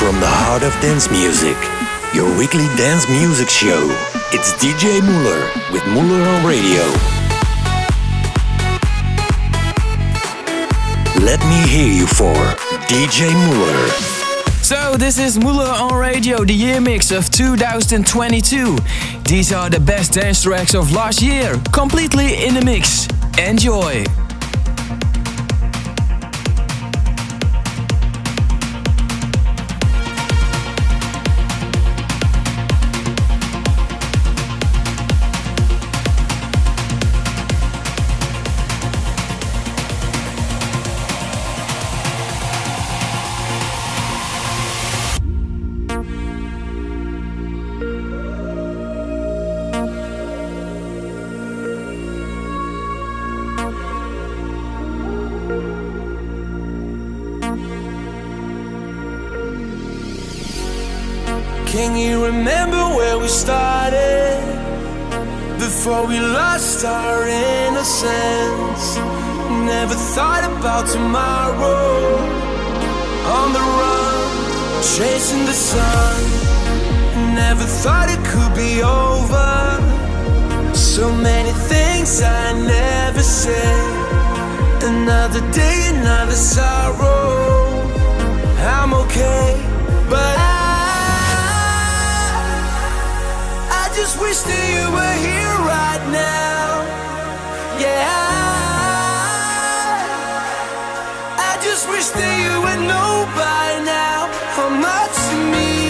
From the heart of dance music, your weekly dance music show. It's DJ Muller with Muller on Radio. Let me hear you for DJ Muller. So, this is Muller on Radio, the year mix of 2022. These are the best dance tracks of last year, completely in the mix. Enjoy! Started? Before we lost our innocence. Never thought about tomorrow. On the run, chasing the sun. Never thought it could be over. So many things I never said. Another day, another sorrow. I'm okay, but I just wish that you were here right now. Yeah. I just wish that you would know by now how much you mean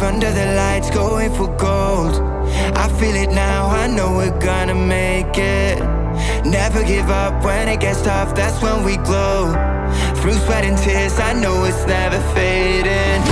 under the lights, going for gold. I feel it now, I know we're gonna make it. Never give up when it gets tough, that's when we glow. Through sweat and tears, I know it's never fading.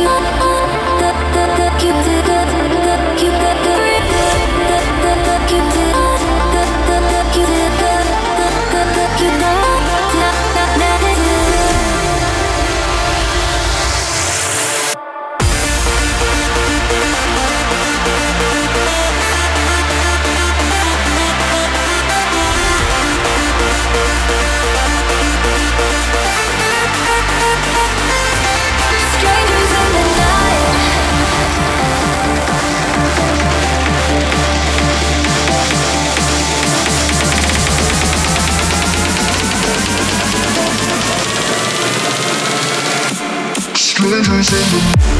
you fugindo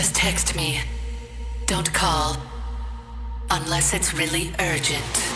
Just text me. Don't call. Unless it's really urgent.